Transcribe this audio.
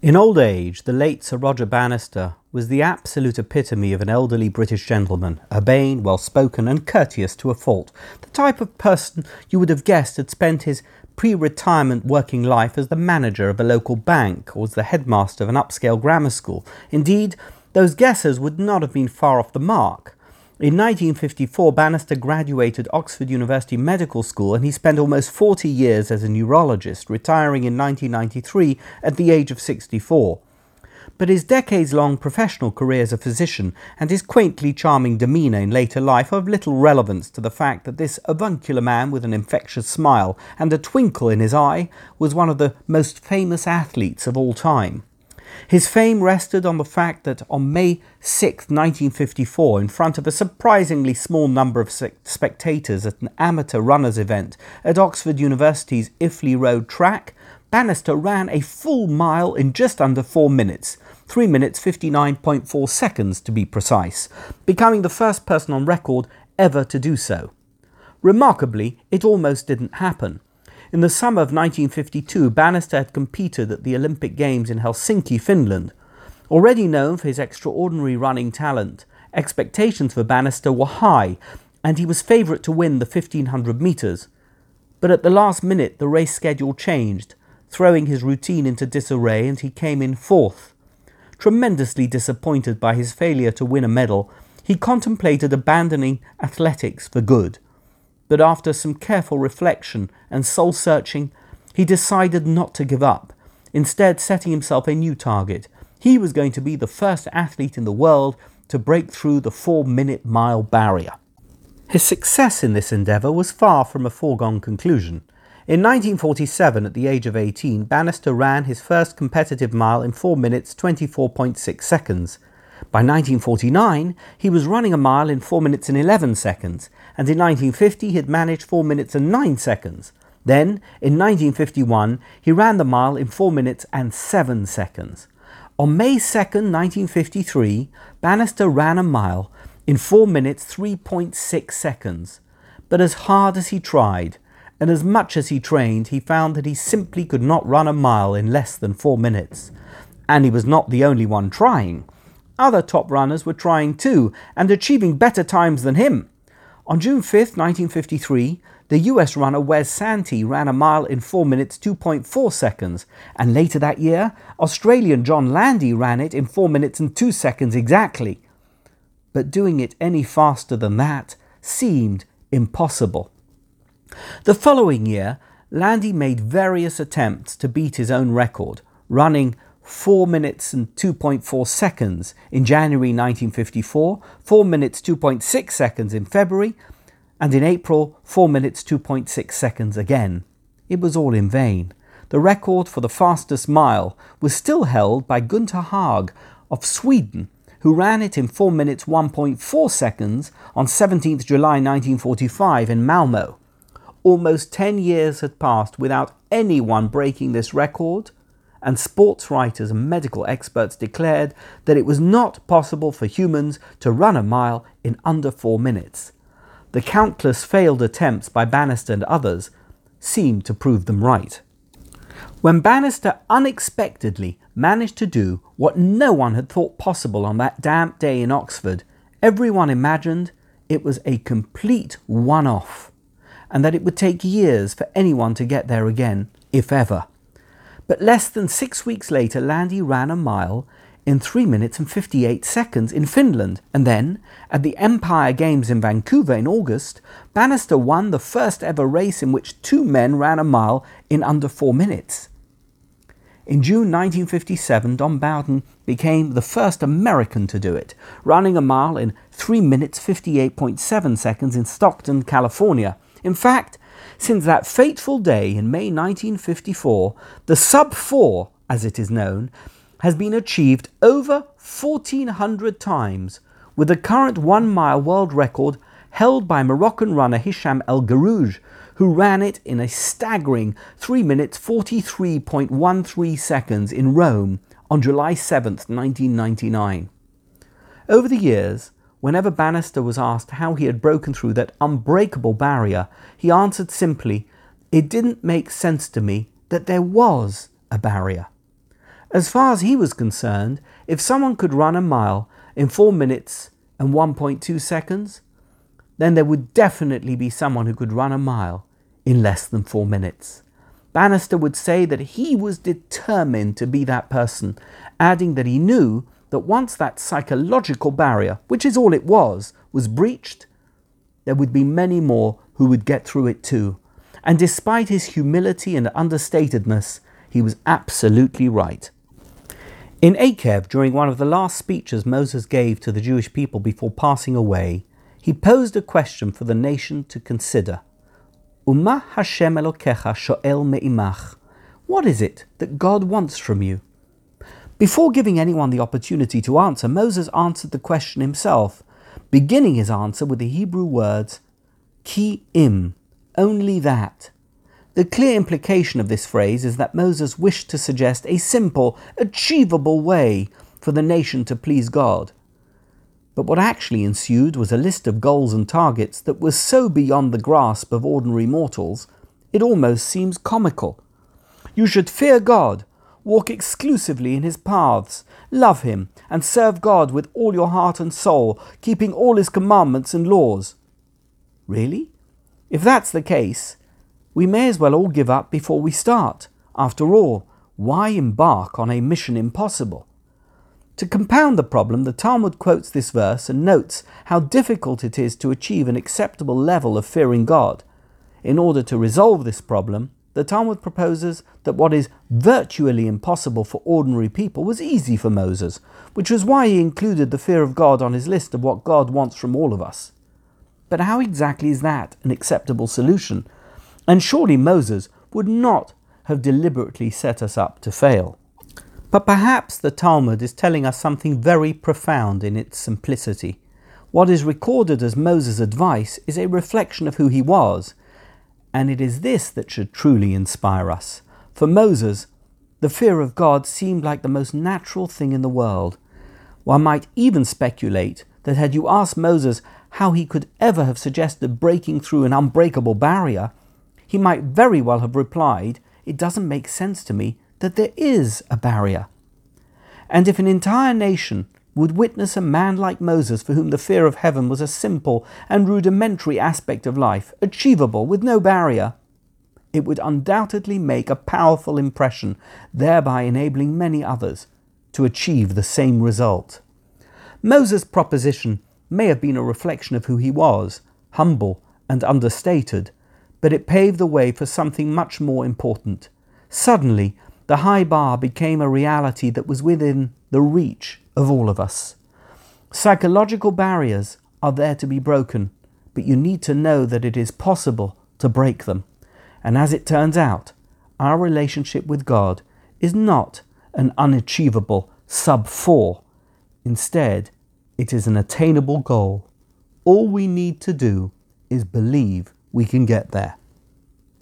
In old age, the late Sir Roger Bannister was the absolute epitome of an elderly British gentleman, urbane, well spoken, and courteous to a fault. The type of person you would have guessed had spent his pre retirement working life as the manager of a local bank or as the headmaster of an upscale grammar school. Indeed, those guesses would not have been far off the mark. In 1954, Bannister graduated Oxford University Medical School and he spent almost 40 years as a neurologist, retiring in 1993 at the age of 64. But his decades long professional career as a physician and his quaintly charming demeanour in later life are of little relevance to the fact that this avuncular man with an infectious smile and a twinkle in his eye was one of the most famous athletes of all time. His fame rested on the fact that on May 6, 1954, in front of a surprisingly small number of spectators at an amateur runners event at Oxford University's Iffley Road track, Bannister ran a full mile in just under four minutes, 3 minutes 59.4 seconds to be precise, becoming the first person on record ever to do so. Remarkably, it almost didn't happen. In the summer of 1952, Bannister had competed at the Olympic Games in Helsinki, Finland. Already known for his extraordinary running talent, expectations for Bannister were high, and he was favourite to win the 1500 metres. But at the last minute, the race schedule changed, throwing his routine into disarray, and he came in fourth. Tremendously disappointed by his failure to win a medal, he contemplated abandoning athletics for good but after some careful reflection and soul searching, he decided not to give up, instead, setting himself a new target. He was going to be the first athlete in the world to break through the four minute mile barrier. His success in this endeavour was far from a foregone conclusion. In 1947, at the age of 18, Bannister ran his first competitive mile in 4 minutes 24.6 seconds. By 1949, he was running a mile in 4 minutes and 11 seconds, and in 1950 he had managed 4 minutes and 9 seconds. Then, in 1951, he ran the mile in 4 minutes and 7 seconds. On May 2, 1953, Bannister ran a mile in 4 minutes 3.6 seconds. But as hard as he tried, and as much as he trained, he found that he simply could not run a mile in less than 4 minutes. And he was not the only one trying. Other top runners were trying too, and achieving better times than him. On June 5, 1953, the US runner Wes Santee ran a mile in 4 minutes 2.4 seconds, and later that year, Australian John Landy ran it in 4 minutes and 2 seconds exactly. But doing it any faster than that seemed impossible. The following year, Landy made various attempts to beat his own record, running 4 minutes and 2.4 seconds in January 1954, 4 minutes 2.6 seconds in February, and in April 4 minutes 2.6 seconds again. It was all in vain. The record for the fastest mile was still held by Gunder Hagg of Sweden, who ran it in 4 minutes 1.4 seconds on 17th July 1945 in Malmo. Almost 10 years had passed without anyone breaking this record, and sports writers and medical experts declared that it was not possible for humans to run a mile in under four minutes. The countless failed attempts by Bannister and others seemed to prove them right. When Bannister unexpectedly managed to do what no one had thought possible on that damp day in Oxford, everyone imagined it was a complete one off, and that it would take years for anyone to get there again, if ever. But less than six weeks later, Landy ran a mile in 3 minutes and 58 seconds in Finland. And then, at the Empire Games in Vancouver in August, Bannister won the first ever race in which two men ran a mile in under 4 minutes. In June 1957, Don Bowden became the first American to do it, running a mile in 3 minutes 58.7 seconds in Stockton, California. In fact, since that fateful day in May 1954, the sub 4, as it is known, has been achieved over 1400 times, with the current one mile world record held by Moroccan runner Hisham El Guerrouj, who ran it in a staggering 3 minutes 43.13 seconds in Rome on July 7, 1999. Over the years, Whenever Bannister was asked how he had broken through that unbreakable barrier, he answered simply, It didn't make sense to me that there was a barrier. As far as he was concerned, if someone could run a mile in 4 minutes and 1.2 seconds, then there would definitely be someone who could run a mile in less than 4 minutes. Bannister would say that he was determined to be that person, adding that he knew that once that psychological barrier, which is all it was, was breached, there would be many more who would get through it too. And despite his humility and understatedness, he was absolutely right. In Eikev, during one of the last speeches Moses gave to the Jewish people before passing away, he posed a question for the nation to consider. Uma Hashem Elokecha sho'el me'imach. What is it that God wants from you? Before giving anyone the opportunity to answer, Moses answered the question himself, beginning his answer with the Hebrew words, Ki im, only that. The clear implication of this phrase is that Moses wished to suggest a simple, achievable way for the nation to please God. But what actually ensued was a list of goals and targets that was so beyond the grasp of ordinary mortals, it almost seems comical. You should fear God, walk exclusively in his paths, love him, and serve God with all your heart and soul, keeping all his commandments and laws. Really? If that's the case, we may as well all give up before we start. After all, why embark on a mission impossible? To compound the problem, the Talmud quotes this verse and notes how difficult it is to achieve an acceptable level of fearing God. In order to resolve this problem, the Talmud proposes that what is virtually impossible for ordinary people was easy for Moses, which was why he included the fear of God on his list of what God wants from all of us. But how exactly is that an acceptable solution and surely Moses would not have deliberately set us up to fail. But perhaps the Talmud is telling us something very profound in its simplicity. What is recorded as Moses' advice is a reflection of who he was, and it is this that should truly inspire us. For Moses, the fear of God seemed like the most natural thing in the world. One might even speculate that had you asked Moses how he could ever have suggested breaking through an unbreakable barrier, he might very well have replied, It doesn't make sense to me that there is a barrier. And if an entire nation would witness a man like Moses for whom the fear of heaven was a simple and rudimentary aspect of life, achievable with no barrier, it would undoubtedly make a powerful impression, thereby enabling many others to achieve the same result. Moses' proposition may have been a reflection of who he was, humble and understated, but it paved the way for something much more important. Suddenly, the high bar became a reality that was within the reach of all of us. Psychological barriers are there to be broken, but you need to know that it is possible to break them. And as it turns out, our relationship with God is not an unachievable sub 4. Instead, it is an attainable goal. All we need to do is believe we can get there.